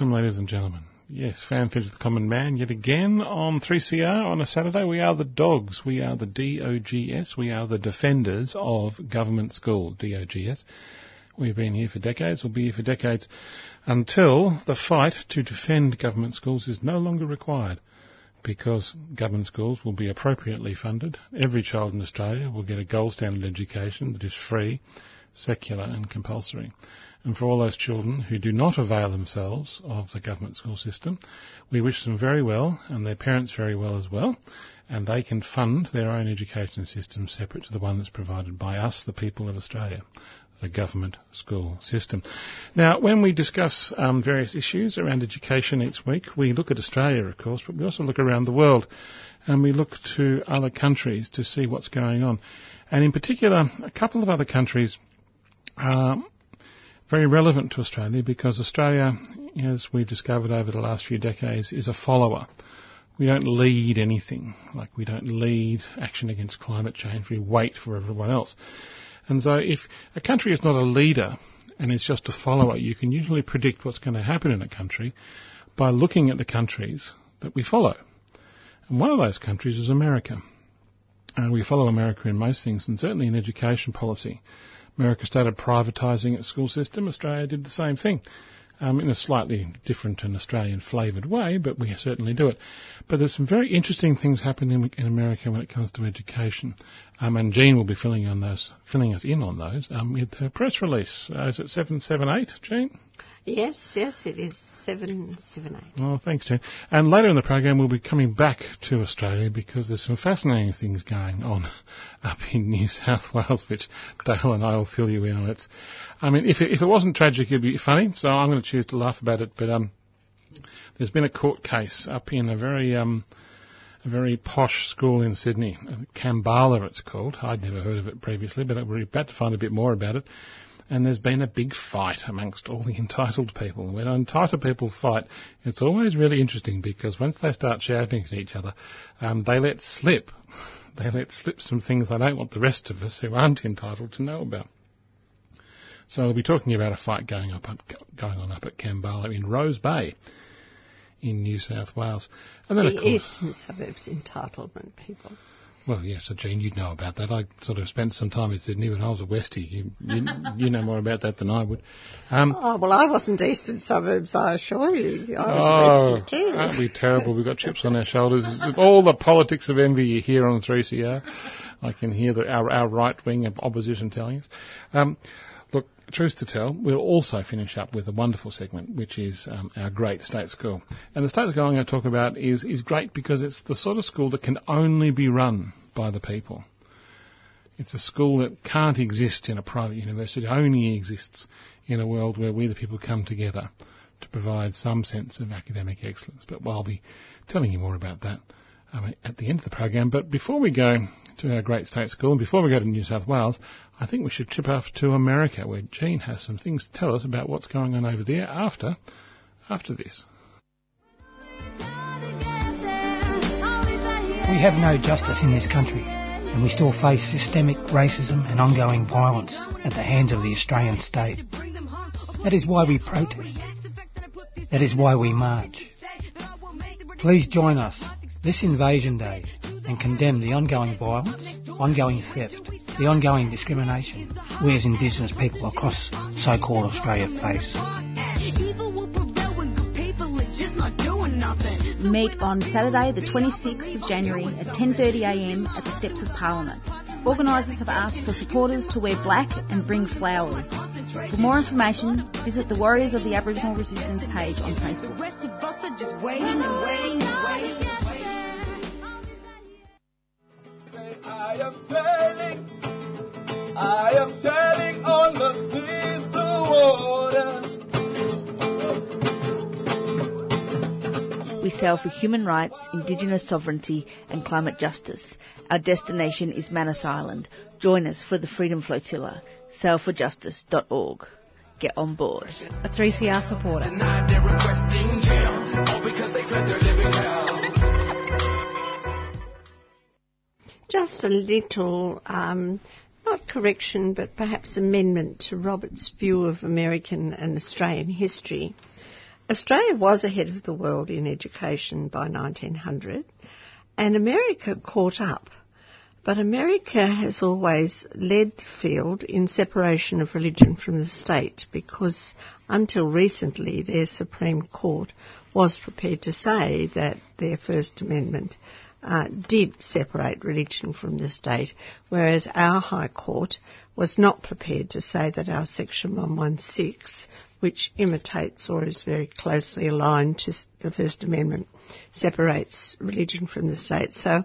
Welcome, ladies and gentlemen. Yes, Fanfare with the Common Man yet again on 3CR on a Saturday. We are the dogs. We are the DOGS. We are the defenders of government school, DOGS. We've been here for decades. We'll be here for decades until the fight to defend government schools is no longer required because government schools will be appropriately funded. Every child in Australia will get a gold standard education that is free, secular and compulsory. And for all those children who do not avail themselves of the government school system, we wish them very well and their parents very well as well. And they can fund their own education system separate to the one that's provided by us, the people of Australia, the government school system. Now, when we discuss um, various issues around education each week, we look at Australia, of course, but we also look around the world and we look to other countries to see what's going on. And in particular, a couple of other countries are very relevant to Australia because Australia, as we've discovered over the last few decades, is a follower. We don't lead anything, like we don't lead action against climate change, we wait for everyone else. And so if a country is not a leader and is just a follower, you can usually predict what's going to happen in a country by looking at the countries that we follow. And one of those countries is America. And we follow America in most things, and certainly in education policy. America started privatising its school system. Australia did the same thing. Um, in a slightly different and Australian flavoured way, but we certainly do it. But there's some very interesting things happening in America when it comes to education, um, and Jean will be filling on those, filling us in on those um, with her press release. Uh, is it seven seven eight, Jean? Yes, yes, it is 778. Oh, thanks, Jane. And later in the program, we'll be coming back to Australia because there's some fascinating things going on up in New South Wales, which Dale and I will fill you in on. It's, I mean, if it, if it wasn't tragic, it'd be funny. So I'm going to choose to laugh about it. But um, there's been a court case up in a very um, a very posh school in Sydney, Kambala it's called. I'd never heard of it previously, but we're about to find a bit more about it and there's been a big fight amongst all the entitled people. And when entitled people fight, it's always really interesting because once they start shouting at each other, um, they let slip. They let slip some things they don't want the rest of us who aren't entitled to know about. So we'll be talking about a fight going up going on up at Kambala in Rose Bay in New South Wales. And then, the of course, eastern suburbs entitlement people. Well, yes, so Jean, you'd know about that. I sort of spent some time in Sydney when I was a Westie. You, you, you know more about that than I would. Um, oh, well, I wasn't eastern suburbs, I assure you. I was oh, Westie too. Aren't we terrible? We've got chips on our shoulders. All the politics of envy you hear on 3CR. I can hear the, our, our right-wing opposition telling us. Um, look, truth to tell, we'll also finish up with a wonderful segment, which is um, our great state school. And the state school I'm going to talk about is, is great because it's the sort of school that can only be run by the people. It's a school that can't exist in a private university, it only exists in a world where we the people come together to provide some sense of academic excellence. But I'll be telling you more about that um, at the end of the program. But before we go to our great state school, and before we go to New South Wales, I think we should trip off to America, where Jean has some things to tell us about what's going on over there after after this. We have no justice in this country, and we still face systemic racism and ongoing violence at the hands of the Australian state. That is why we protest. That is why we march. Please join us this Invasion Day and condemn the ongoing violence, ongoing theft, the ongoing discrimination we as Indigenous people across so-called Australia face. Meet on Saturday the 26th of January at 10.30am at the steps of Parliament. Organisers have asked for supporters to wear black and bring flowers. For more information, visit the Warriors of the Aboriginal Resistance page on Facebook. We sail for human rights, Indigenous sovereignty and climate justice. Our destination is Manus Island. Join us for the Freedom Flotilla. Sailforjustice.org. Get on board. A 3CR supporter. Tonight they're requesting jail, all because they fled their living hell. Just a little, um, not correction, but perhaps amendment to Robert's view of American and Australian history. Australia was ahead of the world in education by 1900, and America caught up. But America has always led the field in separation of religion from the state because until recently their Supreme Court was prepared to say that their First Amendment uh, did separate religion from the state, whereas our High Court was not prepared to say that our Section 116, which imitates or is very closely aligned to the First Amendment, separates religion from the state. So,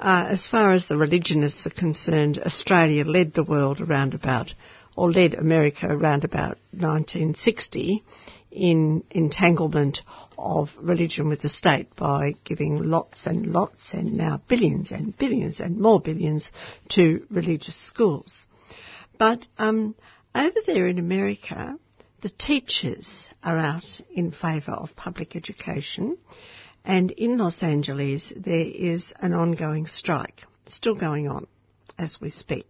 uh, as far as the religionists are concerned, Australia led the world around about, or led America around about 1960 in entanglement of religion with the state by giving lots and lots and now billions and billions and more billions to religious schools. But um, over there in America, the teachers are out in favour of public education, and in Los Angeles there is an ongoing strike, still going on as we speak.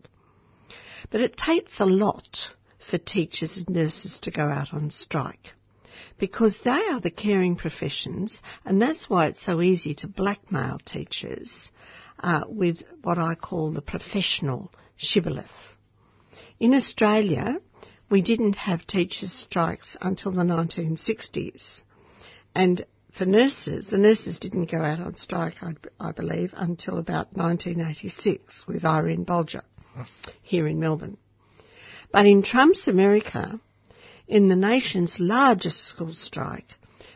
But it takes a lot for teachers and nurses to go out on strike because they are the caring professions, and that's why it's so easy to blackmail teachers uh, with what I call the professional shibboleth. In Australia, we didn't have teachers' strikes until the 1960s, and for nurses, the nurses didn't go out on strike, I, I believe, until about 1986 with Irene Bolger here in Melbourne. But in Trump's America, in the nation's largest school strike,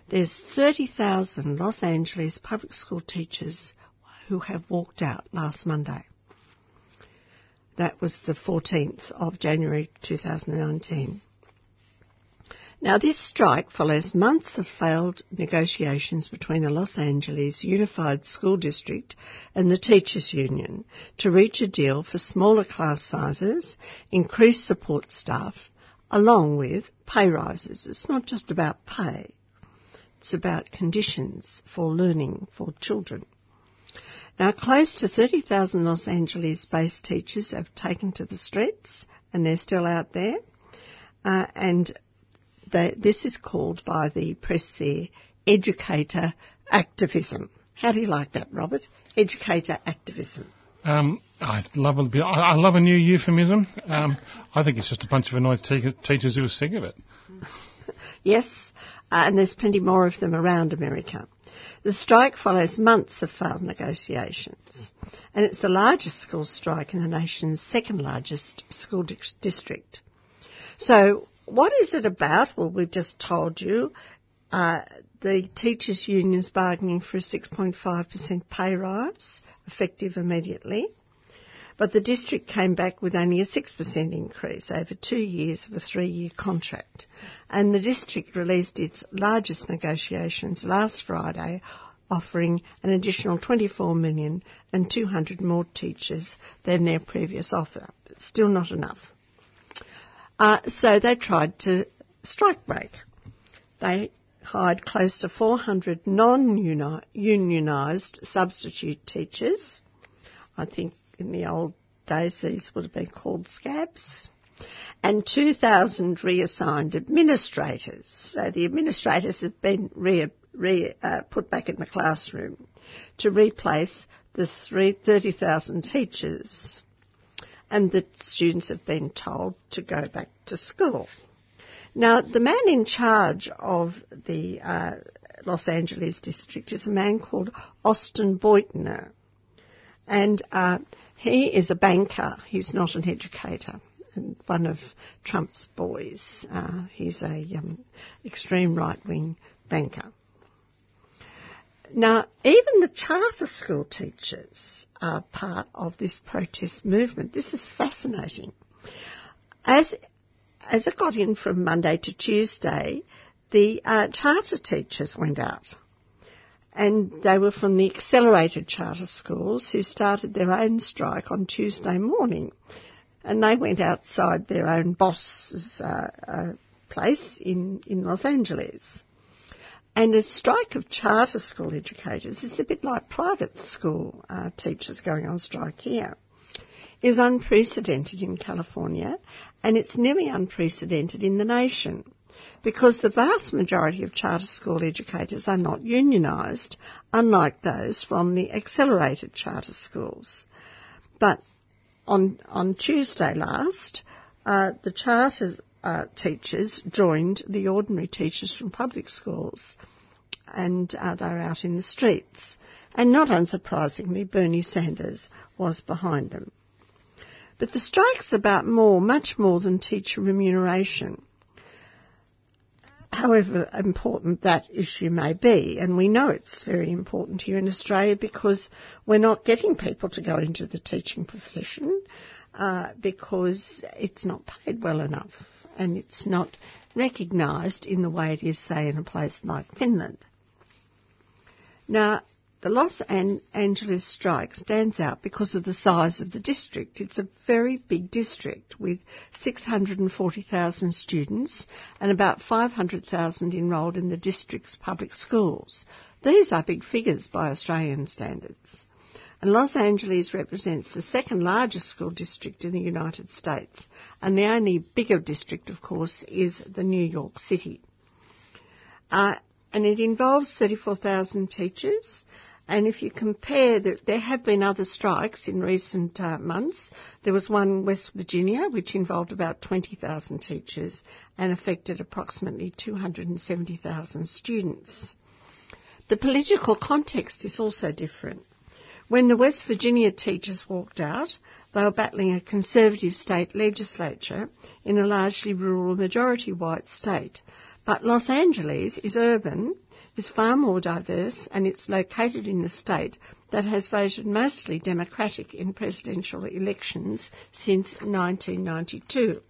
there's 30,000 Los Angeles public school teachers who have walked out last Monday. That was the 14th of January 2019. Now, this strike follows months of failed negotiations between the Los Angeles Unified School District and the Teachers Union to reach a deal for smaller class sizes, increased support staff, along with pay rises. It's not just about pay, it's about conditions for learning for children. Now, close to 30,000 Los Angeles based teachers have taken to the streets and they're still out there. Uh, and they, this is called by the press there educator activism. How do you like that, Robert? Educator activism. Um, I love a I love a new euphemism. Um, I think it's just a bunch of annoyed te- teachers who are sick of it. Yes, uh, and there's plenty more of them around America. The strike follows months of failed negotiations, and it's the largest school strike in the nation's second largest school di- district. So, what is it about? Well, we've just told you. Uh, the teachers' union's bargaining for a 6.5% pay rise, effective immediately. But the district came back with only a 6% increase over two years of a three year contract. And the district released its largest negotiations last Friday, offering an additional 24 million and 200 more teachers than their previous offer. But still not enough. Uh, so they tried to strike break. They hired close to 400 non-unionised substitute teachers. I think in the old days these would have been called scabs. And 2,000 reassigned administrators. So the administrators have been re, re, uh, put back in the classroom to replace the 30,000 teachers. and the students have been told to go back to school. Now, the man in charge of the uh, Los Angeles district is a man called Austin Beutner. And uh, he is a banker, he's not an educator. And one of Trump's boys. Uh, he's a um, extreme right wing banker. Now, even the charter school teachers are part of this protest movement. This is fascinating. As as it got in from Monday to Tuesday, the uh, charter teachers went out. And they were from the accelerated charter schools who started their own strike on Tuesday morning. And they went outside their own boss's uh, uh, place in, in Los Angeles. And a strike of charter school educators is a bit like private school uh, teachers going on strike here. Is unprecedented in California and it's nearly unprecedented in the nation because the vast majority of charter school educators are not unionised, unlike those from the accelerated charter schools. But on, on Tuesday last, uh, the charter uh, teachers joined the ordinary teachers from public schools and uh, they were out in the streets. And not unsurprisingly, Bernie Sanders was behind them. But the strike's about more, much more than teacher remuneration however important that issue may be, and we know it's very important here in Australia because we're not getting people to go into the teaching profession uh, because it's not paid well enough and it's not recognised in the way it is, say, in a place like Finland. Now, the Los Angeles strike stands out because of the size of the district. It's a very big district with 640,000 students and about 500,000 enrolled in the district's public schools. These are big figures by Australian standards. And Los Angeles represents the second largest school district in the United States. And the only bigger district, of course, is the New York City. Uh, and it involves 34,000 teachers and if you compare, that there have been other strikes in recent uh, months. There was one in West Virginia, which involved about 20,000 teachers and affected approximately 270,000 students. The political context is also different. When the West Virginia teachers walked out, they were battling a conservative state legislature in a largely rural majority white state. But Los Angeles is urban is far more diverse and it's located in a state that has voted mostly Democratic in presidential elections since 1992.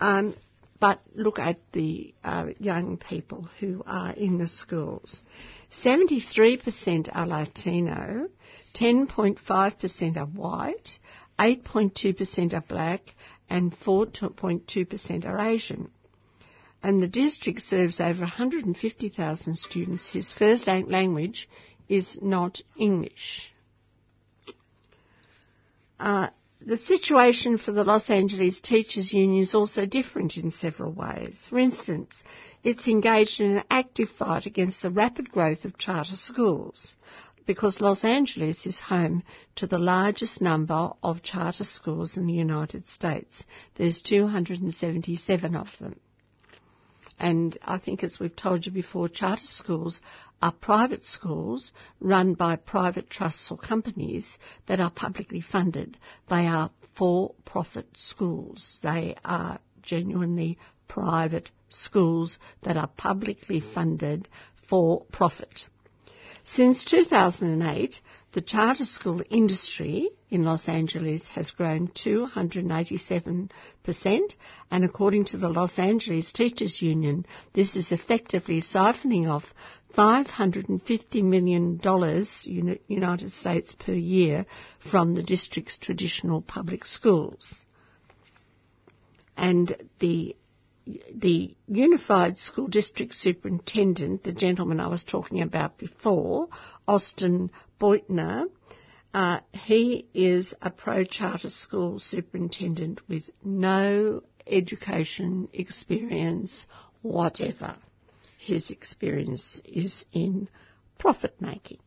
Um, but look at the uh, young people who are in the schools. 73% are Latino, 10.5% are white, 8.2% are black, and 4.2% are Asian and the district serves over 150,000 students whose first language is not English. Uh, the situation for the Los Angeles Teachers Union is also different in several ways. For instance, it's engaged in an active fight against the rapid growth of charter schools because Los Angeles is home to the largest number of charter schools in the United States. There's 277 of them. And I think, as we've told you before, charter schools are private schools run by private trusts or companies that are publicly funded. They are for-profit schools. They are genuinely private schools that are publicly funded for profit. Since 2008, the charter school industry in Los Angeles has grown 287%, and according to the Los Angeles Teachers Union, this is effectively siphoning off $550 million United States per year from the district's traditional public schools. And the the Unified School District Superintendent, the gentleman I was talking about before, Austin Beutner, uh, he is a pro-charter school superintendent with no education experience whatever. His experience is in profit making.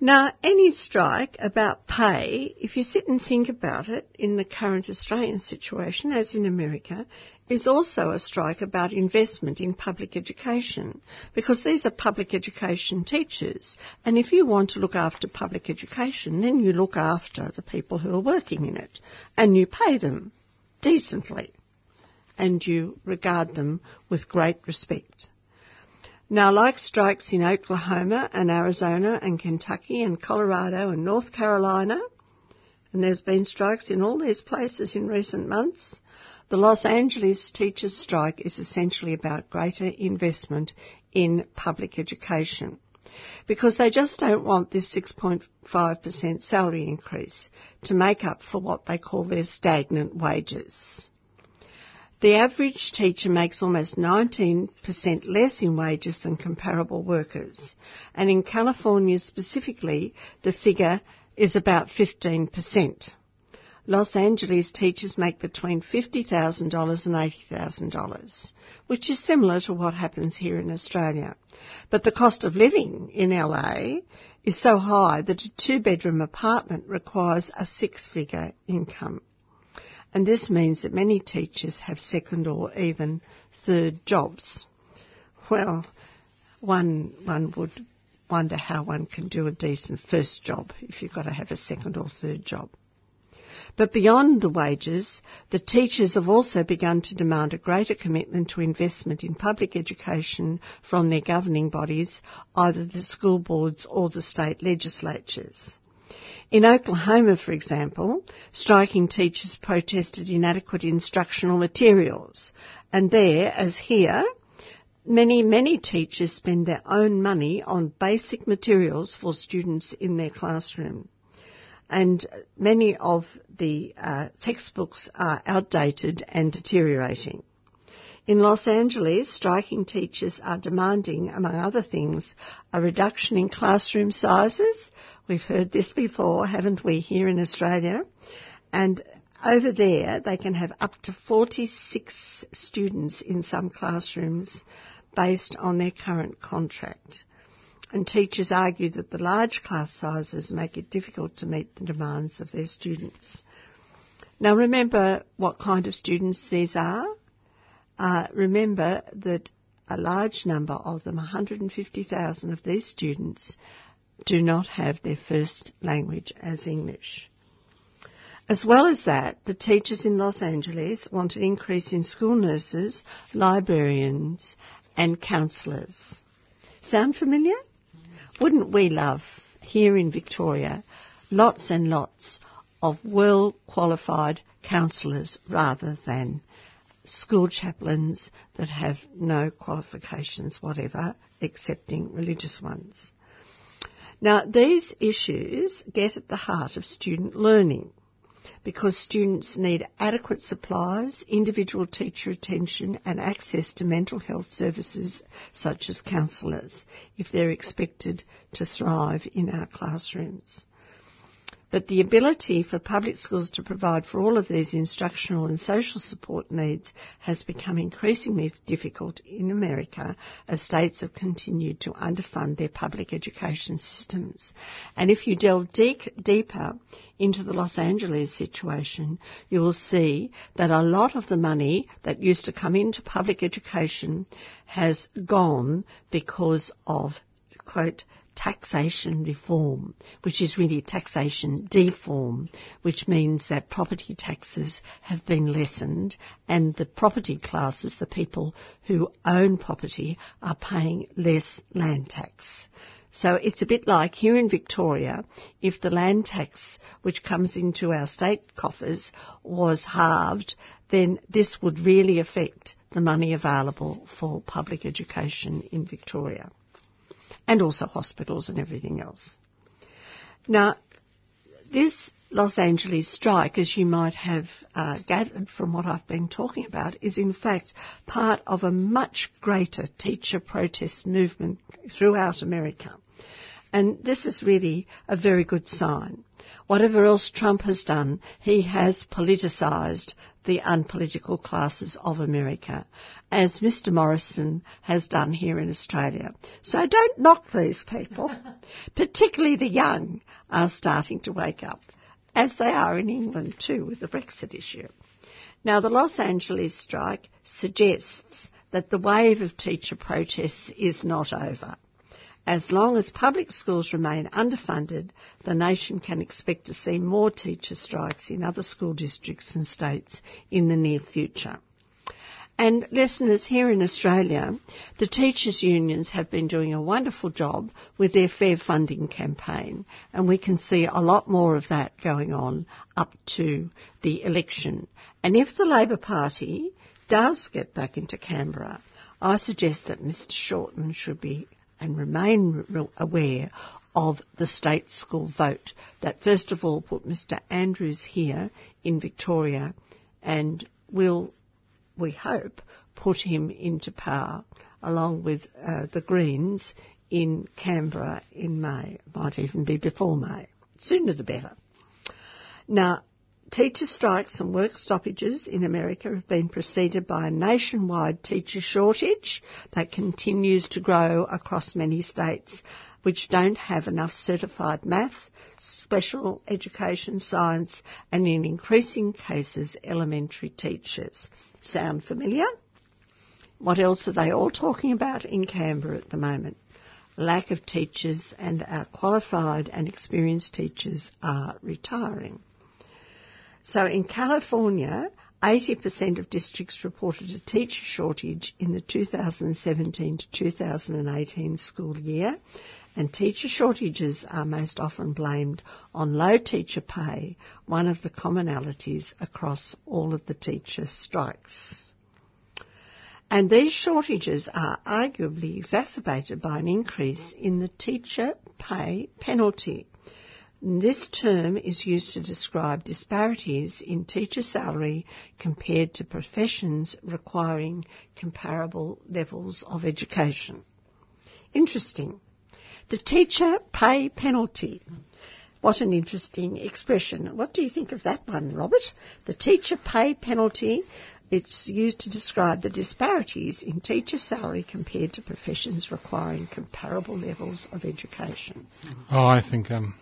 Now, any strike about pay, if you sit and think about it in the current Australian situation, as in America, is also a strike about investment in public education because these are public education teachers. And if you want to look after public education, then you look after the people who are working in it and you pay them decently and you regard them with great respect. Now, like strikes in Oklahoma and Arizona and Kentucky and Colorado and North Carolina, and there's been strikes in all these places in recent months, the Los Angeles teachers' strike is essentially about greater investment in public education because they just don't want this 6.5% salary increase to make up for what they call their stagnant wages. The average teacher makes almost 19% less in wages than comparable workers. And in California specifically, the figure is about 15%. Los Angeles teachers make between $50,000 and $80,000, which is similar to what happens here in Australia. But the cost of living in LA is so high that a two bedroom apartment requires a six figure income and this means that many teachers have second or even third jobs. Well, one, one would wonder how one can do a decent first job if you've got to have a second or third job. But beyond the wages, the teachers have also begun to demand a greater commitment to investment in public education from their governing bodies, either the school boards or the state legislatures. In Oklahoma, for example, striking teachers protested inadequate instructional materials. And there, as here, many, many teachers spend their own money on basic materials for students in their classroom. And many of the uh, textbooks are outdated and deteriorating. In Los Angeles, striking teachers are demanding, among other things, a reduction in classroom sizes, We've heard this before, haven't we, here in Australia? And over there, they can have up to 46 students in some classrooms based on their current contract. And teachers argue that the large class sizes make it difficult to meet the demands of their students. Now remember what kind of students these are. Uh, remember that a large number of them, 150,000 of these students, do not have their first language as English. As well as that, the teachers in Los Angeles want an increase in school nurses, librarians, and counsellors. Sound familiar? Wouldn't we love, here in Victoria, lots and lots of well qualified counsellors rather than school chaplains that have no qualifications whatever, excepting religious ones? Now, these issues get at the heart of student learning because students need adequate supplies, individual teacher attention and access to mental health services such as counsellors if they're expected to thrive in our classrooms. But the ability for public schools to provide for all of these instructional and social support needs has become increasingly difficult in America as states have continued to underfund their public education systems. And if you delve deep, deeper into the Los Angeles situation, you will see that a lot of the money that used to come into public education has gone because of, quote, taxation reform, which is really taxation deform, which means that property taxes have been lessened and the property classes, the people who own property, are paying less land tax. So it's a bit like here in Victoria, if the land tax which comes into our state coffers was halved, then this would really affect the money available for public education in Victoria and also hospitals and everything else. Now, this Los Angeles strike, as you might have uh, gathered from what I've been talking about, is in fact part of a much greater teacher protest movement throughout America. And this is really a very good sign. Whatever else Trump has done, he has politicised the unpolitical classes of America, as Mr Morrison has done here in Australia. So don't knock these people, particularly the young are starting to wake up, as they are in England too with the Brexit issue. Now the Los Angeles strike suggests that the wave of teacher protests is not over. As long as public schools remain underfunded, the nation can expect to see more teacher strikes in other school districts and states in the near future. And listeners, here in Australia, the teachers' unions have been doing a wonderful job with their fair funding campaign, and we can see a lot more of that going on up to the election. And if the Labor Party does get back into Canberra, I suggest that Mr Shorten should be and remain aware of the state school vote that first of all put Mr Andrews here in Victoria and will, we hope, put him into power along with uh, the Greens in Canberra in May. Might even be before May. Sooner the better. Now, Teacher strikes and work stoppages in America have been preceded by a nationwide teacher shortage that continues to grow across many states which don't have enough certified math, special education, science, and in increasing cases, elementary teachers. Sound familiar? What else are they all talking about in Canberra at the moment? Lack of teachers and our qualified and experienced teachers are retiring. So in California, 80% of districts reported a teacher shortage in the 2017 to 2018 school year, and teacher shortages are most often blamed on low teacher pay, one of the commonalities across all of the teacher strikes. And these shortages are arguably exacerbated by an increase in the teacher pay penalty. This term is used to describe disparities in teacher salary compared to professions requiring comparable levels of education. Interesting. The teacher pay penalty. What an interesting expression. What do you think of that one, Robert? The teacher pay penalty. It's used to describe the disparities in teacher salary compared to professions requiring comparable levels of education. Oh, I think um,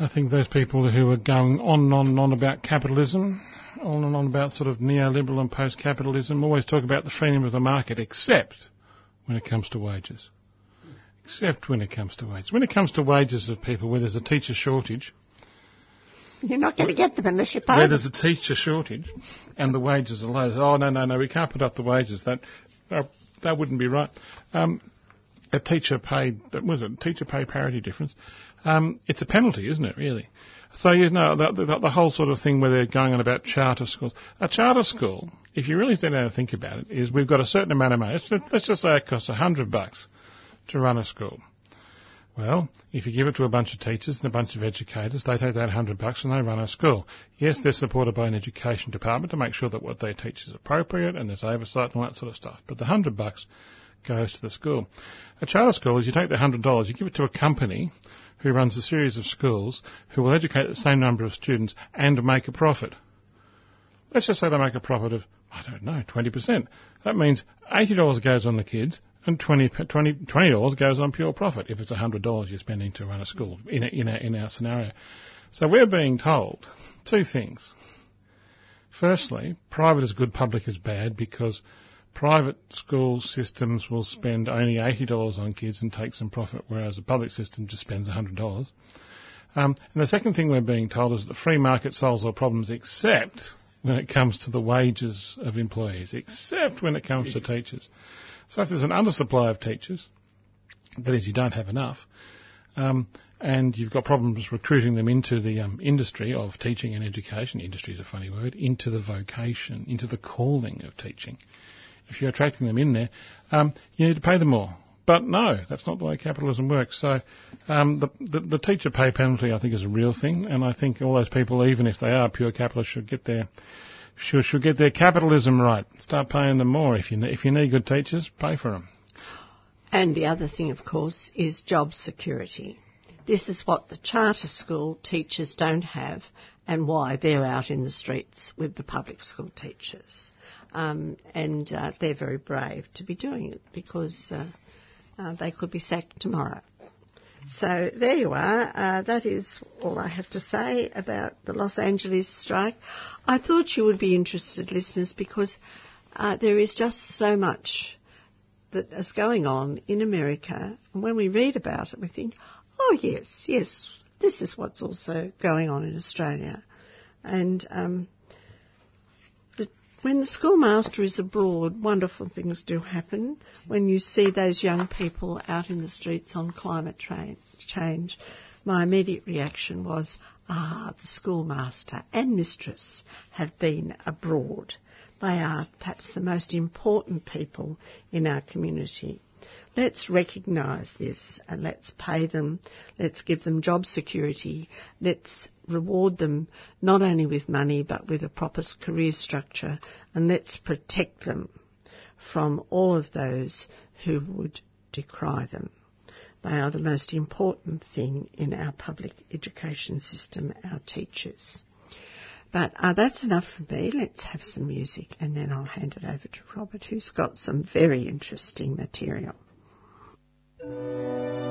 I think those people who are going on and on and on about capitalism, on and on about sort of neoliberal and post-capitalism, always talk about the freedom of the market, except when it comes to wages. Except when it comes to wages. When it comes to wages of people where there's a teacher shortage, you're not going to get them unless you pay Where there's a teacher shortage and the wages are low. Oh, no, no, no, we can't put up the wages. That uh, that wouldn't be right. Um, a teacher paid, was it, teacher pay parity difference? Um, it's a penalty, isn't it, really? So, you know, the, the, the, whole sort of thing where they're going on about charter schools. A charter school, if you really sit down and think about it, is we've got a certain amount of money. Let's, let's just say it costs a hundred bucks to run a school. Well, if you give it to a bunch of teachers and a bunch of educators, they take that hundred bucks and they run a school. Yes, they're supported by an education department to make sure that what they teach is appropriate and there's oversight and all that sort of stuff. But the hundred bucks goes to the school. A charter school is you take the hundred dollars, you give it to a company who runs a series of schools who will educate the same number of students and make a profit. Let's just say they make a profit of, I don't know, 20%. That means $80 goes on the kids and $20, $20, $20 goes on pure profit if it's $100 you're spending to run a school in, a, in, a, in our scenario. So we're being told two things. Firstly, private is good, public is bad because private school systems will spend only $80 on kids and take some profit, whereas a public system just spends $100. Um, and the second thing we're being told is that the free market solves all problems except when it comes to the wages of employees, except when it comes to teachers. So if there's an undersupply of teachers, that is, you don't have enough, um, and you've got problems recruiting them into the um, industry of teaching and education, industry is a funny word, into the vocation, into the calling of teaching, if you're attracting them in there, um, you need to pay them more. But no, that's not the way capitalism works. So um, the, the, the teacher pay penalty, I think, is a real thing, and I think all those people, even if they are pure capitalists, should get their should, should get their capitalism right. Start paying them more. If you if you need good teachers, pay for them. And the other thing, of course, is job security. This is what the charter school teachers don't have, and why they're out in the streets with the public school teachers. Um, and uh, they're very brave to be doing it because uh, uh, they could be sacked tomorrow. So there you are. Uh, that is all I have to say about the Los Angeles strike. I thought you would be interested, listeners, because uh, there is just so much that is going on in America. And when we read about it, we think, oh, yes, yes, this is what's also going on in Australia. And um, when the schoolmaster is abroad, wonderful things do happen. When you see those young people out in the streets on climate tra- change, my immediate reaction was, ah, the schoolmaster and mistress have been abroad. They are perhaps the most important people in our community. Let's recognise this and let's pay them. Let's give them job security. Let's reward them not only with money but with a proper career structure and let's protect them from all of those who would decry them. They are the most important thing in our public education system, our teachers. But uh, that's enough for me. Let's have some music and then I'll hand it over to Robert, who's got some very interesting material. Música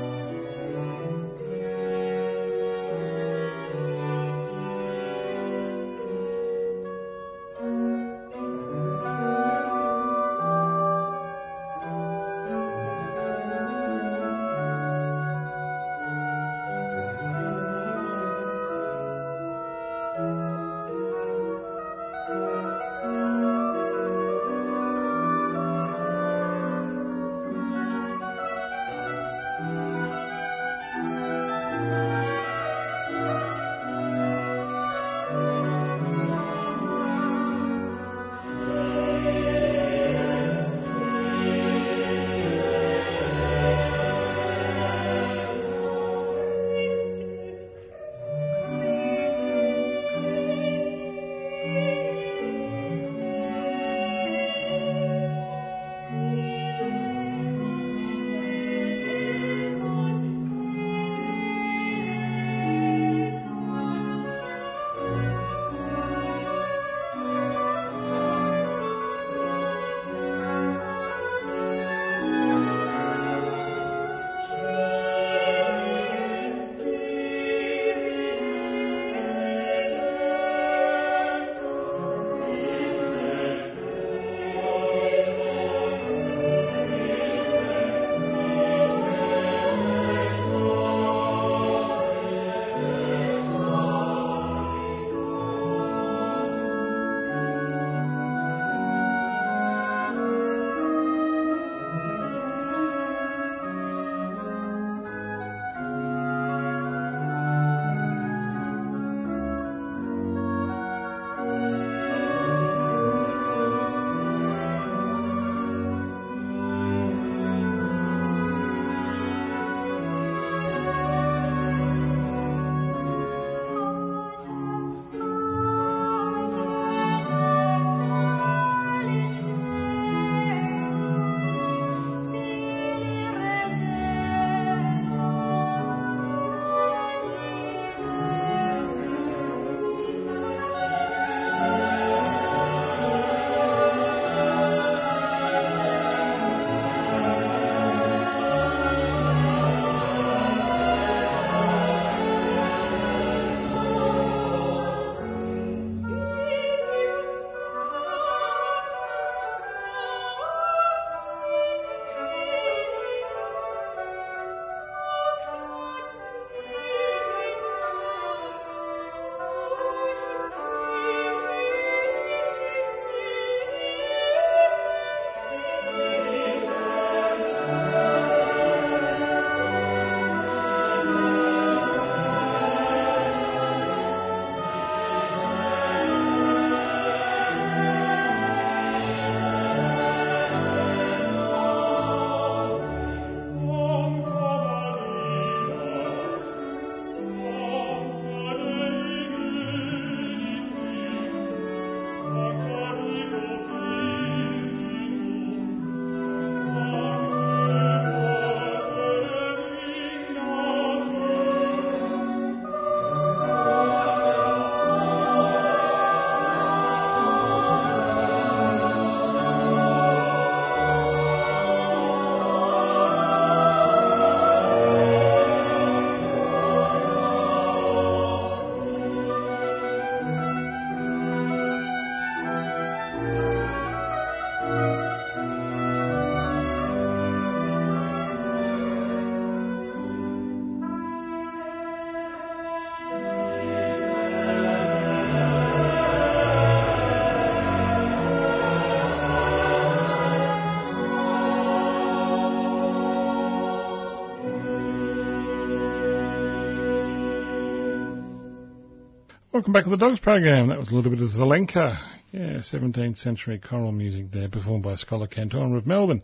Welcome back to the Dogs program. That was a little bit of Zelenka. Yeah, 17th century choral music there, performed by Scholar Canton of Melbourne.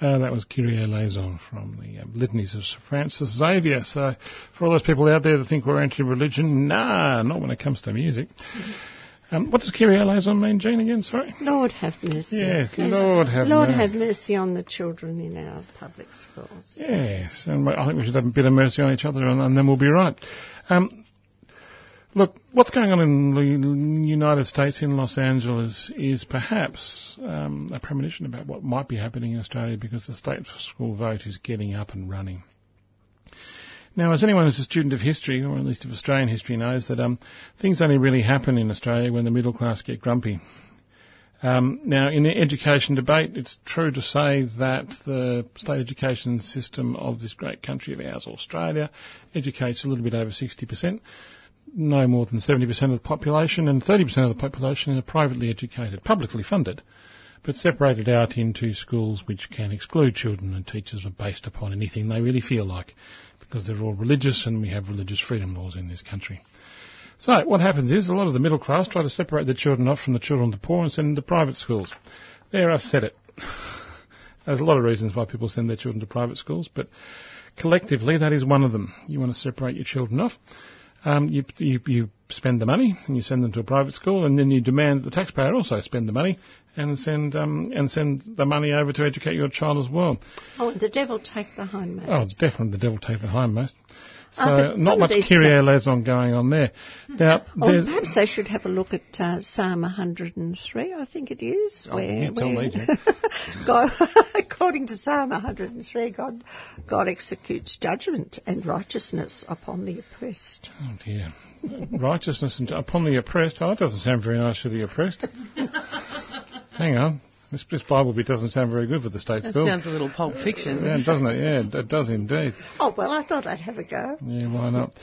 Uh, that was Kyrie eleison from the um, Litanies of Sir Francis Xavier. So, for all those people out there that think we're anti-religion, nah, not when it comes to music. Um, what does Kyrie eleison mean, Jean, again? Sorry? Lord have mercy. Yes, Lord have mercy. Lord mercy. have mercy on the children in our public schools. Yes, and I think we should have a bit of mercy on each other, and, and then we'll be right. Um, look, what's going on in the United States, in Los Angeles, is perhaps um, a premonition about what might be happening in Australia because the state school vote is getting up and running. Now, as anyone who's a student of history, or at least of Australian history, knows that um, things only really happen in Australia when the middle class get grumpy. Um, now, in the education debate, it's true to say that the state education system of this great country of ours, Australia, educates a little bit over 60%, no more than 70% of the population, and 30% of the population are privately educated, publicly funded, but separated out into schools which can exclude children and teachers are based upon anything they really feel like, because they're all religious and we have religious freedom laws in this country. So what happens is a lot of the middle class try to separate the children off from the children of the poor and send them to private schools. There, I've said it. There's a lot of reasons why people send their children to private schools, but collectively that is one of them. You want to separate your children off. Um, you, you, you spend the money and you send them to a private school, and then you demand that the taxpayer also spend the money and send um, and send the money over to educate your child as well. Oh, the devil take the hindmost. Oh, definitely the devil take the hindmost. So not much these Kyrie pla- going on there. Now, Oh, perhaps they should have a look at uh, Psalm 103, I think it is. Oh, where, yeah, tell where me, God, according to Psalm 103, God, God executes judgment and righteousness upon the oppressed. oh dear, righteousness and upon the oppressed. Oh, that doesn't sound very nice for the oppressed. Hang on, this, this Bible bit doesn't sound very good for the state That school. sounds a little Pulp Fiction. yeah, doesn't it? Yeah, it does indeed. Oh, well, I thought I'd have a go. Yeah, why not?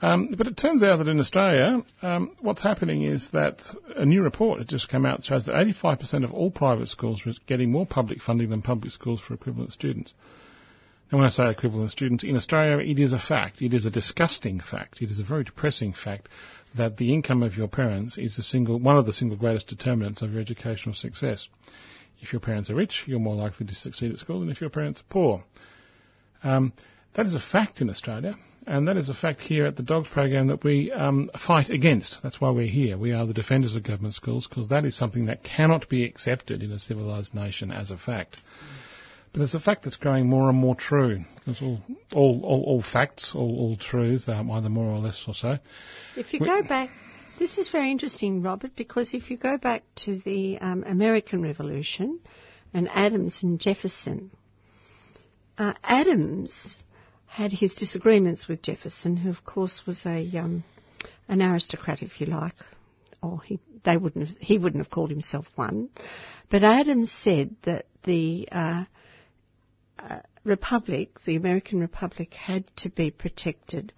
Um, but it turns out that in Australia, um, what's happening is that a new report that just come out shows that 85% of all private schools are getting more public funding than public schools for equivalent students. And when I say equivalent students, in Australia it is a fact. It is a disgusting fact. It is a very depressing fact that the income of your parents is the single, one of the single greatest determinants of your educational success. If your parents are rich, you're more likely to succeed at school than if your parents are poor. Um, that is a fact in Australia, and that is a fact here at the Dogs program that we um, fight against. That's why we're here. We are the defenders of government schools because that is something that cannot be accepted in a civilised nation as a fact. But it's a fact that's growing more and more true because all, all, all, all facts, all, all truths are either more or less or so. If you We- go back, this is very interesting, Robert, because if you go back to the um, American Revolution and Adams and Jefferson, uh, Adams had his disagreements with Jefferson, who of course was a um, an aristocrat, if you like, or he they wouldn't have, he wouldn't have called himself one, but Adams said that the uh, uh, republic, the American Republic, had to be protected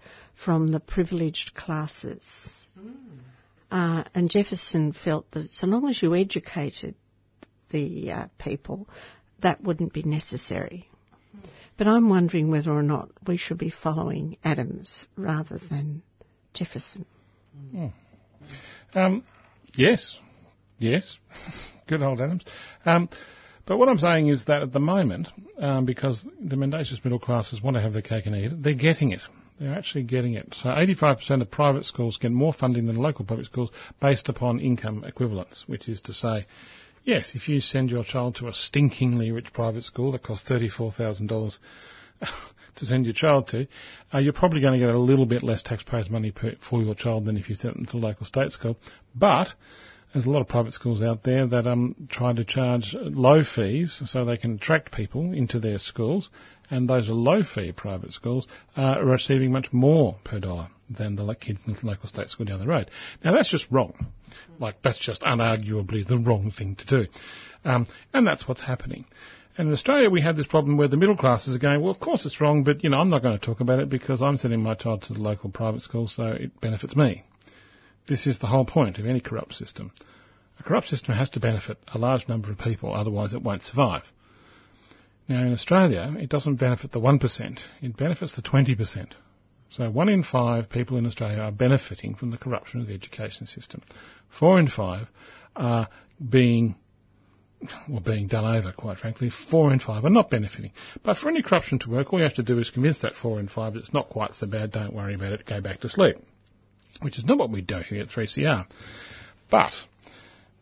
from the privileged classes. Uh, and Jefferson felt that so long as you educated the uh, people, that wouldn't be necessary. But I'm wondering whether or not we should be following Adams rather than Jefferson. Um, yes, yes, good old Adams. Um, but what I'm saying is that at the moment, um, because the mendacious middle classes want to have their cake and eat it, they're getting it. They're actually getting it. So 85% of private schools get more funding than local public schools based upon income equivalence, which is to say, yes, if you send your child to a stinkingly rich private school that costs $34,000 to send your child to, uh, you're probably going to get a little bit less taxpayers' money per, for your child than if you sent them to a local state school. But there's a lot of private schools out there that um, try to charge low fees so they can attract people into their schools, and those are low fee private schools are receiving much more per dollar than the kids in the local state school down the road. Now that's just wrong. Like that's just unarguably the wrong thing to do, um, and that's what's happening. And in Australia, we have this problem where the middle classes are going, well, of course it's wrong, but, you know, I'm not going to talk about it because I'm sending my child to the local private school, so it benefits me. This is the whole point of any corrupt system. A corrupt system has to benefit a large number of people, otherwise it won't survive. Now, in Australia, it doesn't benefit the 1%, it benefits the 20%. So one in five people in Australia are benefiting from the corruption of the education system. Four in five are being well, being done over, quite frankly. Four in five are not benefiting. But for any corruption to work, all you have to do is convince that four in five that it's not quite so bad, don't worry about it, go back to sleep. Which is not what we do here at 3CR. But,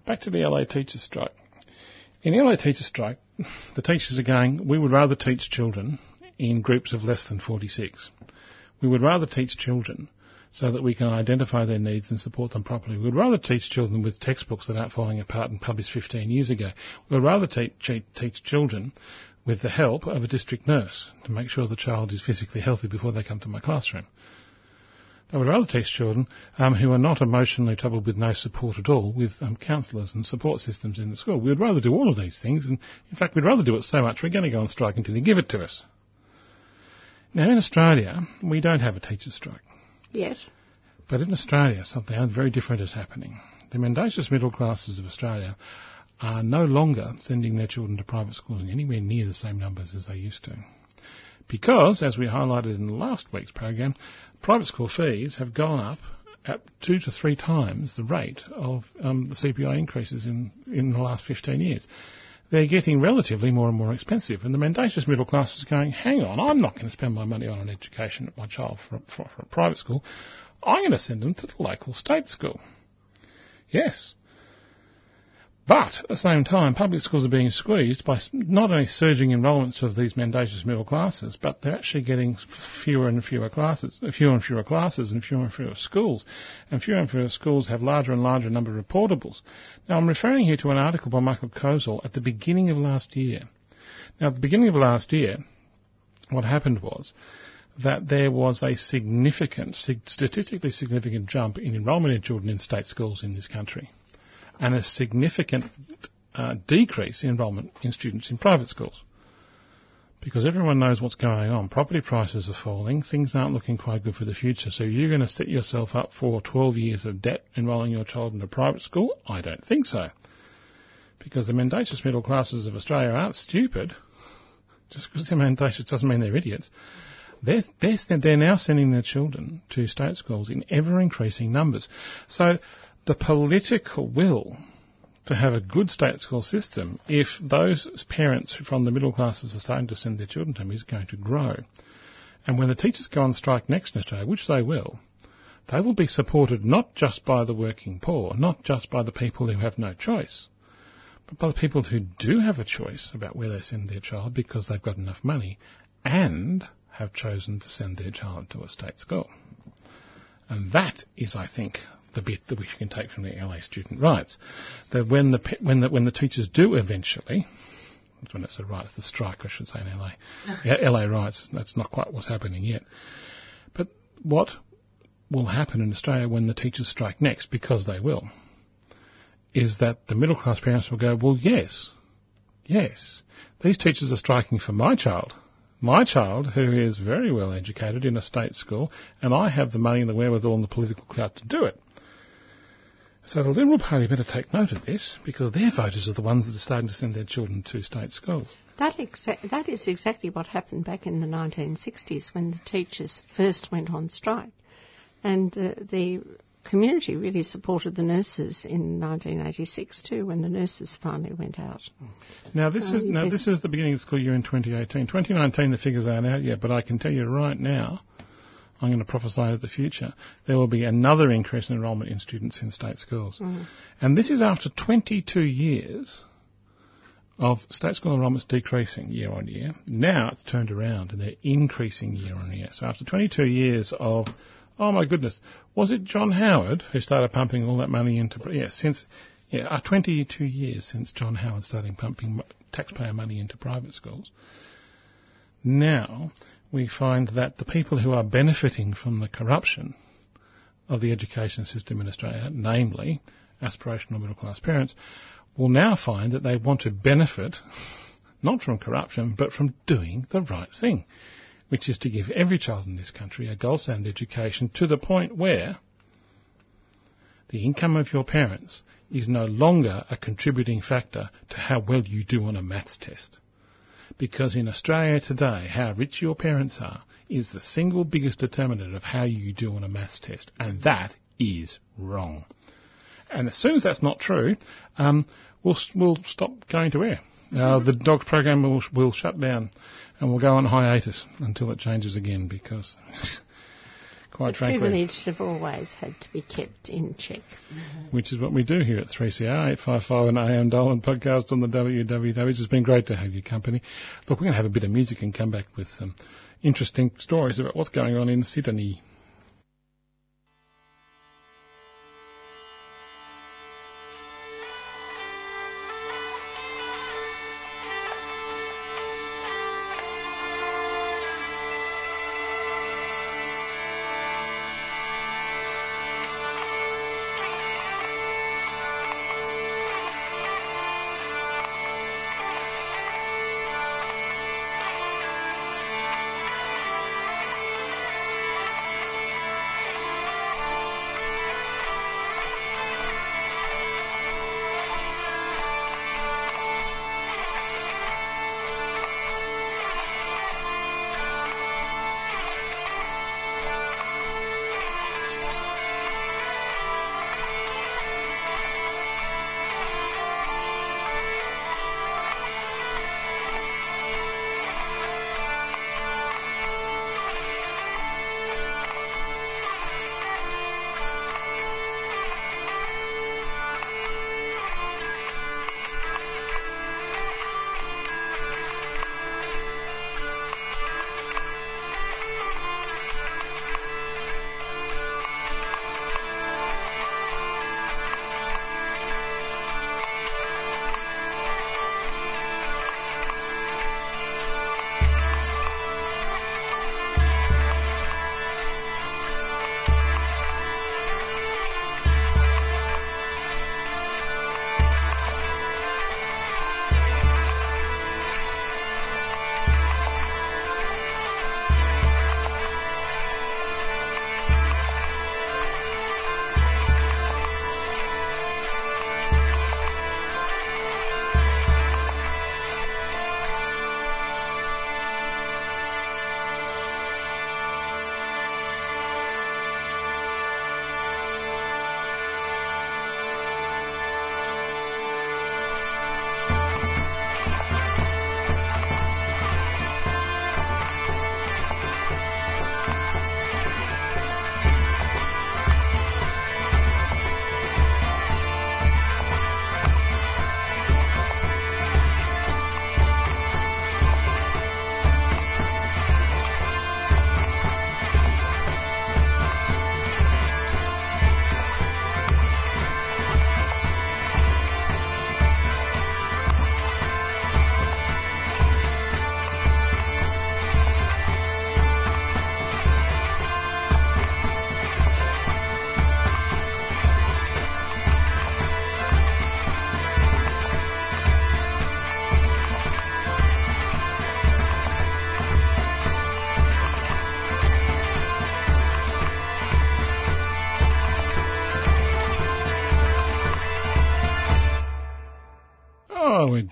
back to the LA teachers strike. In the LA teachers strike, the teachers are going, we would rather teach children in groups of less than 46. We would rather teach children so that we can identify their needs and support them properly. We would rather teach children with textbooks that aren't falling apart and published 15 years ago. We would rather te- teach children with the help of a district nurse to make sure the child is physically healthy before they come to my classroom. I would rather teach children um, who are not emotionally troubled with no support at all, with um, counsellors and support systems in the school. We would rather do all of these things, and in fact, we'd rather do it so much we're going to go on strike until they give it to us. Now, in Australia, we don't have a teachers' strike. Yet. But in Australia, something very different is happening. The mendacious middle classes of Australia are no longer sending their children to private schools in anywhere near the same numbers as they used to. Because, as we highlighted in last week's program, private school fees have gone up at two to three times the rate of um, the CPI increases in, in the last 15 years they're getting relatively more and more expensive. And the mendacious middle class is going, hang on, I'm not going to spend my money on an education at my child for, for, for a private school. I'm going to send them to the local state school. Yes, but at the same time, public schools are being squeezed by not only surging enrolments of these mendacious middle classes, but they're actually getting fewer and fewer classes, uh, fewer and fewer classes and fewer and fewer schools. And fewer and fewer schools have larger and larger number of portables. Now I'm referring here to an article by Michael Kozel at the beginning of last year. Now at the beginning of last year, what happened was that there was a significant, statistically significant jump in enrolment in children in state schools in this country and a significant uh, decrease in enrolment in students in private schools. Because everyone knows what's going on. Property prices are falling. Things aren't looking quite good for the future. So you're going to set yourself up for 12 years of debt enrolling your child in a private school? I don't think so. Because the mendacious middle classes of Australia aren't stupid. Just because they're mendacious doesn't mean they're idiots. They're, they're, they're now sending their children to state schools in ever increasing numbers. So the political will to have a good state school system if those parents from the middle classes are starting to send their children to them is going to grow. And when the teachers go on strike next in which they will, they will be supported not just by the working poor, not just by the people who have no choice, but by the people who do have a choice about where they send their child because they've got enough money and have chosen to send their child to a state school. And that is, I think, the bit that we can take from the LA student rights. That when the when the when the teachers do eventually, when it's a rights, the strike, I should say, in LA, yeah, LA rights. That's not quite what's happening yet. But what will happen in Australia when the teachers strike next, because they will, is that the middle class parents will go, well, yes, yes, these teachers are striking for my child my child, who is very well educated in a state school, and I have the money and the wherewithal and the political clout to do it. So the Liberal Party better take note of this because their voters are the ones that are starting to send their children to state schools. That, exa- that is exactly what happened back in the 1960s when the teachers first went on strike. And uh, the community really supported the nurses in 1986 too, when the nurses finally went out. Now this uh, is now this is the beginning of the school year in 2018. 2019 the figures aren't out yet, but I can tell you right now I'm going to prophesy that the future, there will be another increase in enrolment in students in state schools. Mm. And this is after 22 years of state school enrolments decreasing year on year. Now it's turned around and they're increasing year on year. So after 22 years of, oh my goodness, was it John Howard who started pumping all that money into, yes, yeah, since, yeah, uh, 22 years since John Howard started pumping taxpayer money into private schools. Now, we find that the people who are benefiting from the corruption of the education system in Australia, namely aspirational middle class parents, will now find that they want to benefit not from corruption but from doing the right thing, which is to give every child in this country a gold standard education to the point where the income of your parents is no longer a contributing factor to how well you do on a maths test. Because in Australia today, how rich your parents are is the single biggest determinant of how you do on a maths test. And that is wrong. And as soon as that's not true, um, we'll, we'll stop going to air. Uh, the dogs program will, will shut down and we'll go on hiatus until it changes again because, quite the frankly, privilege have always had to be kept in check. Mm-hmm. which is what we do here at 3CR, 855 and AM Dial and podcast on the www. It's been great to have your company. Look, we're going to have a bit of music and come back with some interesting stories about what's going on in Sydney.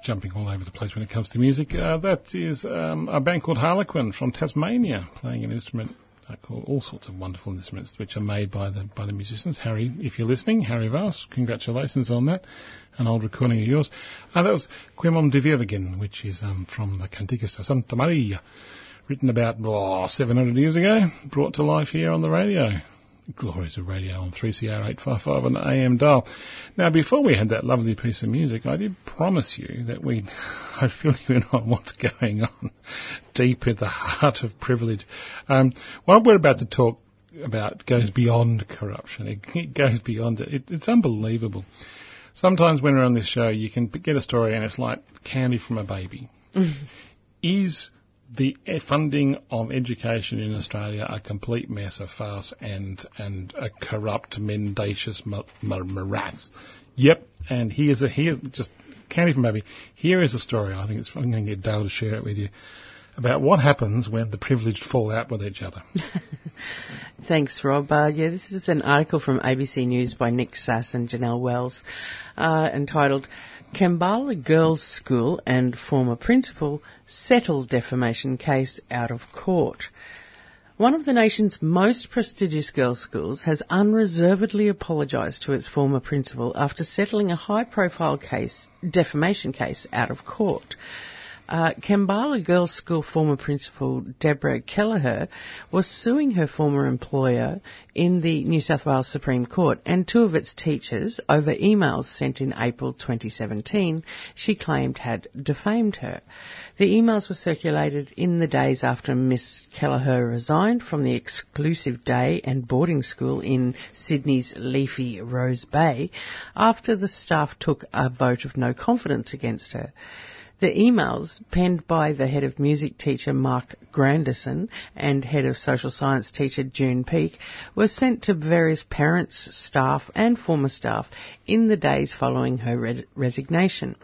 Jumping all over the place when it comes to music. Uh, that is um, a band called Harlequin from Tasmania playing an instrument uh, all sorts of wonderful instruments which are made by the by the musicians. Harry, if you're listening, Harry Voss, congratulations on that. An old recording of yours. Uh, that was Quemom de Virgin, which is um, from the Cantigas de Santa Maria, written about oh, 700 years ago, brought to life here on the radio. Glories of Radio on 3CR 855 on the AM dial. Now, before we had that lovely piece of music, I did promise you that we'd I'd fill you in on what's going on deep in the heart of privilege. Um, what we're about to talk about goes beyond corruption. It, it goes beyond it. it. It's unbelievable. Sometimes when we're on this show, you can get a story and it's like candy from a baby. Is the funding of education in Australia a complete mess, a farce, and and a corrupt, mendacious mo- morass. Yep, and here's a here just candy from baby. Here is a story. I think it's I'm going to get Dale to share it with you about what happens when the privileged fall out with each other. Thanks, Rob. Uh, yeah, this is an article from ABC News by Nick Sas and Janelle Wells, uh, entitled Kambala Girls' School and former principal settle defamation case out of court. One of the nation's most prestigious girls' schools has unreservedly apologised to its former principal after settling a high-profile case, defamation case, out of court. Uh, Kambala Girls' School former principal Deborah Kelleher was suing her former employer in the New South Wales Supreme Court and two of its teachers over emails sent in April 2017 she claimed had defamed her. The emails were circulated in the days after Miss Kelleher resigned from the exclusive day and boarding school in Sydney's leafy Rose Bay after the staff took a vote of no confidence against her. The emails, penned by the head of music teacher Mark Grandison and head of social science teacher June Peake, were sent to various parents, staff, and former staff in the days following her re- resignation.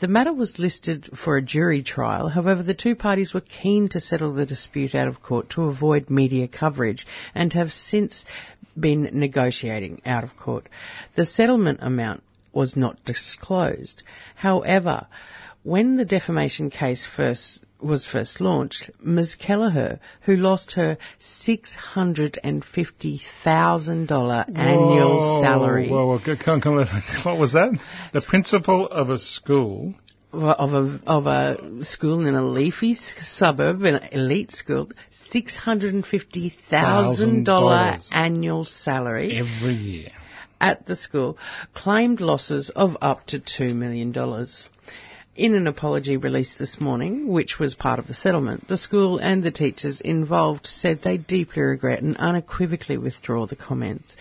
The matter was listed for a jury trial, however, the two parties were keen to settle the dispute out of court to avoid media coverage and have since been negotiating out of court. The settlement amount was not disclosed. However, when the defamation case first was first launched, Ms. Kelleher, who lost her $650,000 annual salary. Whoa, whoa, come, come, what was that? The principal of a school. Of a, of a school in a leafy suburb, an elite school, $650,000 annual salary. Every year. At the school, claimed losses of up to $2 million. In an apology released this morning, which was part of the settlement, the school and the teachers involved said they deeply regret and unequivocally withdraw the comments.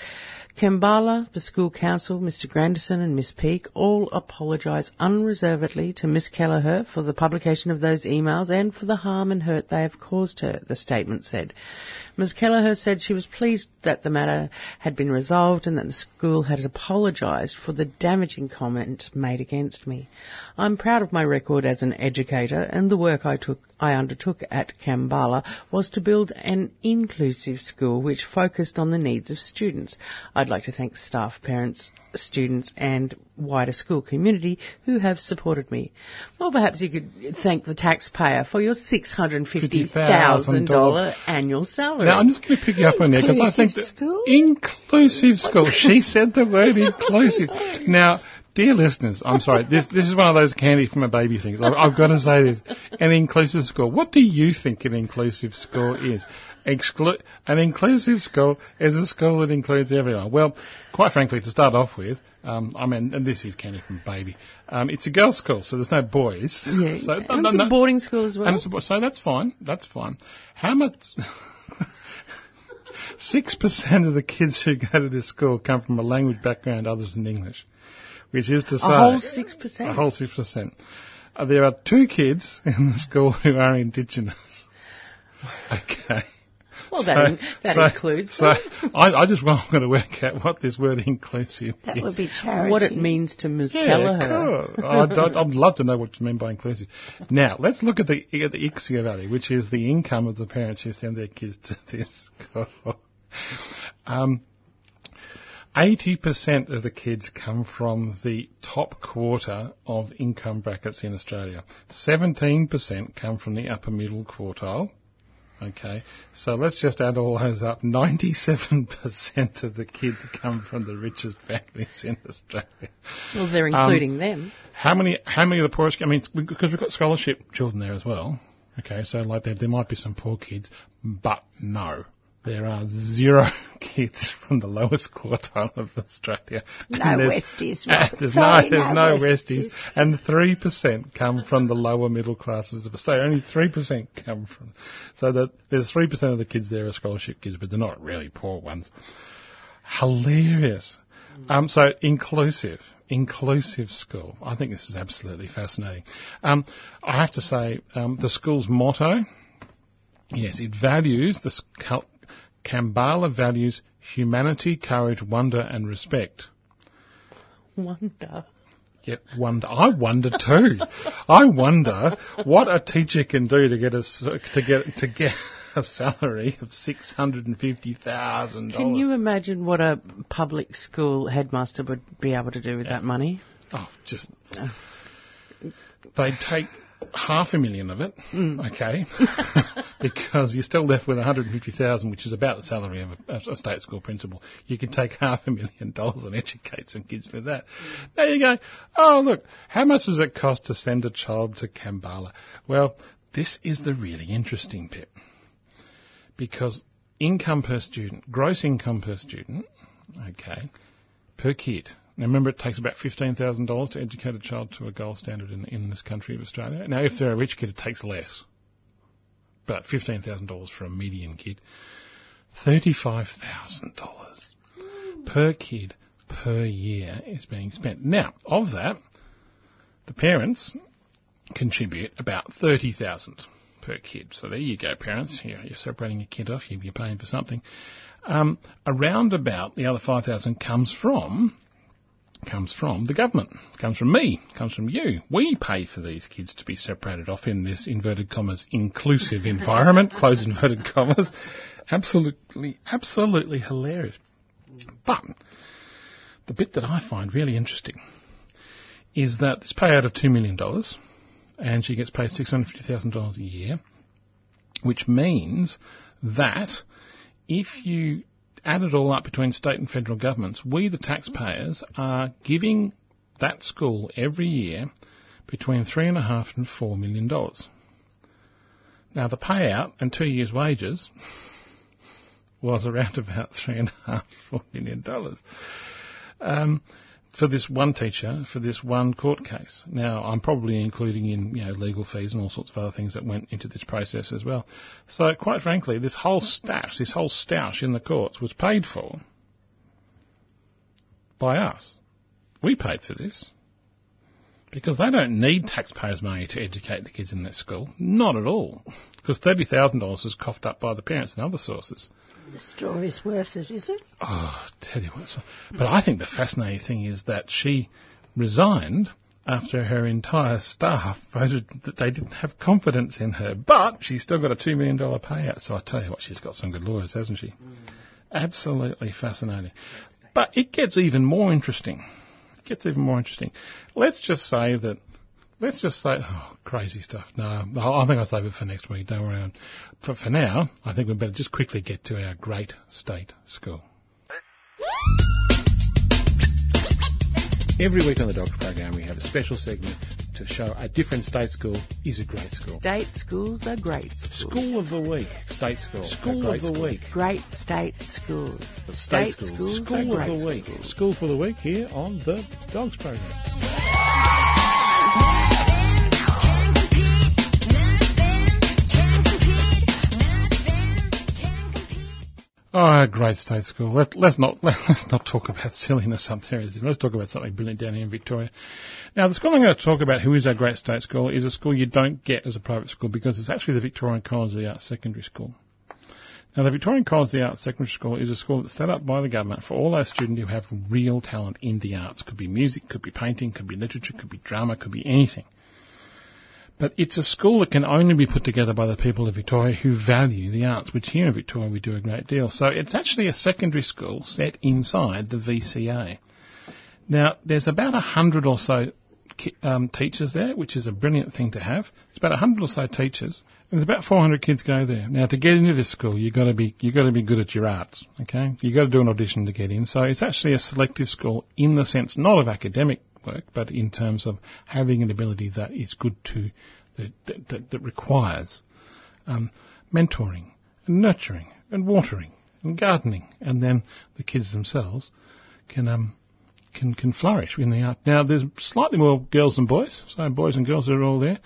Kambala, the school council, Mr Grandison and Miss Peake all apologise unreservedly to Miss Kelleher for the publication of those emails and for the harm and hurt they have caused her, the statement said. Ms Kelleher said she was pleased that the matter had been resolved and that the school had apologised for the damaging comments made against me. I'm proud of my record as an educator and the work I took I undertook at Kambala was to build an inclusive school which focused on the needs of students. I'd like to thank staff, parents, students and wider school community who have supported me. Well, perhaps you could thank the taxpayer for your $650,000 annual salary. Now, I'm just going to pick you up on there because I think school? inclusive school. She said the word inclusive. Now, dear listeners, I'm sorry. This this is one of those candy from a baby things. I've, I've got to say this: an inclusive school. What do you think an inclusive school is? Exclu- an inclusive school is a school that includes everyone. Well, quite frankly, to start off with, um, I mean, and this is candy from baby. Um, it's a girls' school, so there's no boys. Yeah, So, and it's a boarding school as well. a, so that's fine. That's fine. How much? Six percent of the kids who go to this school come from a language background other than English, which is to say a whole six percent. a whole six percent. Uh, there are two kids in the school who are Indigenous. Okay. Well, that, in, that so, includes So I, I just want to work out what this word inclusive That is. would be charity. what it means to Ms. Yeah, Kelleher. cool. I'd, I'd, I'd love to know what you mean by inclusive. Now, let's look at the at the ICSEA value, which is the income of the parents who send their kids to this school. Um, 80% of the kids come from the top quarter of income brackets in Australia. 17% come from the upper middle quartile. Okay, so let's just add all those up. 97% of the kids come from the richest families in Australia. Well, they're um, including them. How many? How many of the poorest? I mean, because we've got scholarship children there as well. Okay, so like there, there might be some poor kids, but no, there are zero kids from the lowest quartile of Australia. No there's- Westies, there's Sorry, no, there's no no Westies, Westies. and three percent come from the lower middle classes of Australia. Only three percent come from, so that there's three percent of the kids there are scholarship kids, but they're not really poor ones. Hilarious. Um, so inclusive, inclusive school. I think this is absolutely fascinating. Um, I have to say, um, the school's motto, yes, it values the Kambala values humanity, courage, wonder, and respect. Wonder. Yep, wonder. I wonder too. I wonder what a teacher can do to get a to get to get a salary of six hundred and fifty thousand dollars. Can you imagine what a public school headmaster would be able to do with that money? Oh, just they take half a million of it, mm. okay, because you're still left with 150,000, which is about the salary of a, a state school principal. You can take half a million dollars and educate some kids with that. There you go. Oh, look, how much does it cost to send a child to Kambala? Well, this is the really interesting bit because income per student, gross income per student, okay, per kid. Now remember, it takes about fifteen thousand dollars to educate a child to a gold standard in, in this country of Australia. Now, if they're a rich kid, it takes less, but fifteen thousand dollars for a median kid, thirty-five thousand dollars per kid per year is being spent. Now, of that, the parents contribute about thirty thousand per kid. So there you go, parents. You're, you're separating your kid off. You're paying for something. Um, around about the other five thousand comes from comes from the government, comes from me, comes from you. We pay for these kids to be separated off in this inverted commas inclusive environment, close inverted commas. Absolutely, absolutely hilarious. But the bit that I find really interesting is that this payout of $2 million and she gets paid $650,000 a year, which means that if you add it all up between state and federal governments, we, the taxpayers, are giving that school every year between three and a half and four million dollars. Now, the payout and two years' wages was around about three and a half, four million dollars. Um, for this one teacher, for this one court case. Now, I'm probably including in, you know, legal fees and all sorts of other things that went into this process as well. So, quite frankly, this whole stash, this whole stoush in the courts was paid for by us. We paid for this. Because they don't need taxpayers' money to educate the kids in that school. Not at all. Because $30,000 is coughed up by the parents and other sources. The story's worth it, is it? Oh, tell you what. But I think the fascinating thing is that she resigned after her entire staff voted that they didn't have confidence in her. But she's still got a $2 million payout. So I tell you what, she's got some good lawyers, hasn't she? Mm. Absolutely fascinating. But it gets even more interesting. It gets even more interesting. Let's just say that Let's just say, oh, crazy stuff. No, I think I'll save it for next week. Don't worry. For, for now, I think we'd better just quickly get to our great state school. Every week on the Dogs program, we have a special segment to show a different state school is a great school. State schools are great schools. School of the week, state school. School of the school. week. Great state schools. State, State schools. schools School are of great the week. schools. School for the week here on the Dogs program. Oh, great state school. Let, let's not let's not talk about silliness up there. Let's talk about something brilliant down here in Victoria. Now, the school I'm going to talk about, who is our great state school, is a school you don't get as a private school because it's actually the Victorian College of the Arts Secondary School. Now, the Victorian College of the Arts Secondary School is a school that's set up by the government for all those students who have real talent in the arts. Could be music, could be painting, could be literature, could be drama, could be anything. But it's a school that can only be put together by the people of Victoria who value the arts, which here in Victoria we do a great deal. So it's actually a secondary school set inside the VCA. Now, there's about a hundred or so um, teachers there, which is a brilliant thing to have. It's about a hundred or so teachers, and there's about 400 kids go there. Now, to get into this school, you've got to be you've got to be good at your arts. Okay, you've got to do an audition to get in. So it's actually a selective school in the sense not of academic work, but in terms of having an ability that is good to that that, that, requires um, mentoring and nurturing and watering and gardening, and then the kids themselves can um, can can flourish in the art. Now, there's slightly more girls than boys, so boys and girls are all there.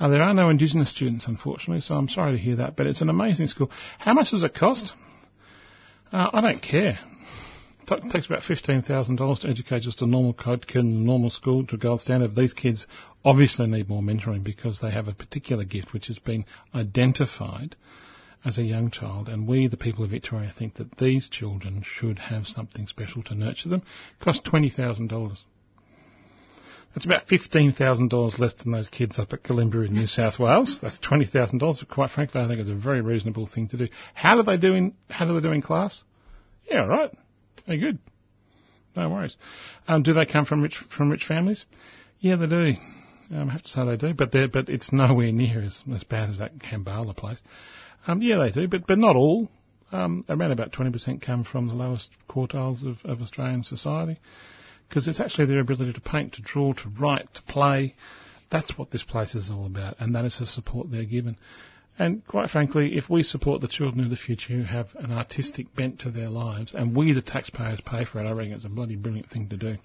Uh, there are no Indigenous students, unfortunately, so I'm sorry to hear that. But it's an amazing school. How much does it cost? Uh, I don't care. It takes about fifteen thousand dollars to educate just a normal kid in a normal school to gold standard. These kids obviously need more mentoring because they have a particular gift which has been identified as a young child, and we, the people of Victoria, think that these children should have something special to nurture them. Cost twenty thousand dollars. That's about fifteen thousand dollars less than those kids up at Kambala in New South Wales. That's twenty thousand dollars. Quite frankly, I think it's a very reasonable thing to do. How do they do in How do they do in class? Yeah, right. Very good. No worries. Um, do they come from rich from rich families? Yeah, they do. Um, I have to say they do, but they but it's nowhere near as, as bad as that Kambala place. Um, yeah, they do, but but not all. Um, around about 20% come from the lowest quartiles of, of Australian society, because it's actually their ability to paint, to draw, to write, to play. That's what this place is all about, and that is the support they're given. And quite frankly, if we support the children of the future who have an artistic bent to their lives, and we, the taxpayers, pay for it, I reckon it's a bloody brilliant thing to do. And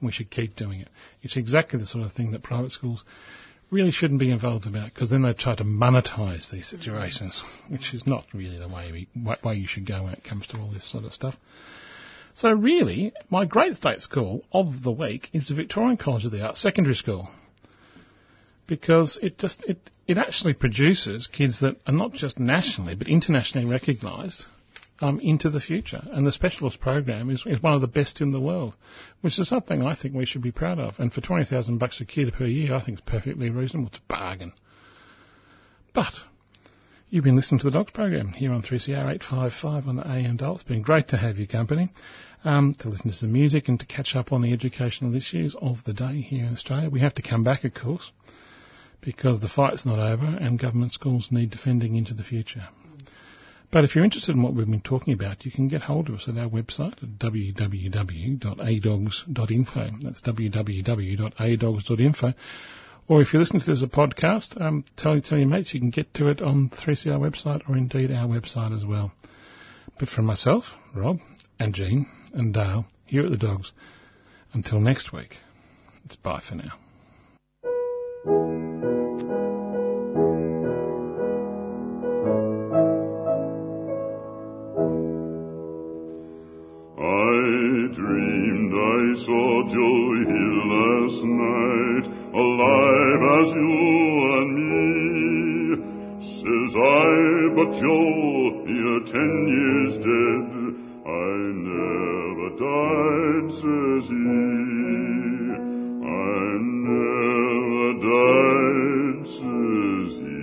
we should keep doing it. It's exactly the sort of thing that private schools really shouldn't be involved about, because then they try to monetise these situations, which is not really the way, we, way you should go when it comes to all this sort of stuff. So really, my great state school of the week is the Victorian College of the Arts Secondary School because it just it it actually produces kids that are not just nationally but internationally recognised um, into the future. And the specialist program is, is one of the best in the world, which is something I think we should be proud of. And for twenty thousand bucks a kid per year, I think it's perfectly reasonable. It's a bargain. But You've been listening to the Dogs program here on 3CR 855 on the AM dial. It's been great to have your company, um, to listen to some music and to catch up on the educational issues of the day here in Australia. We have to come back, of course because the fight's not over and government schools need defending into the future. But if you're interested in what we've been talking about, you can get hold of us at our website at www.adogs.info. That's www.adogs.info. Or if you're listening to this as a podcast, um, tell, tell your mates you can get to it on 3CR website or indeed our website as well. But from myself, Rob, and Jean, and Dale, here at the Dogs, until next week, it's bye for now. Saw Joe here last night, alive as you and me. Says I, but Joe, you're ten years dead. I never died, says he. I never died, says he.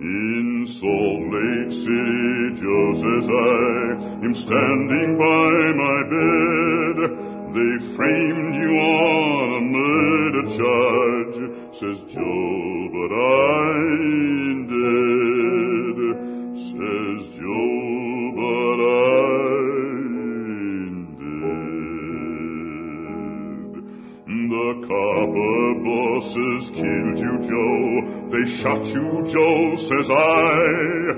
In Salt Lake City, Joe says I, him standing by my bed. They framed you on a murder charge, says Joe, but I'm dead. Says Joe, but I'm dead. The copper bosses killed you, Joe. They shot you, Joe, says I.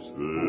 it's there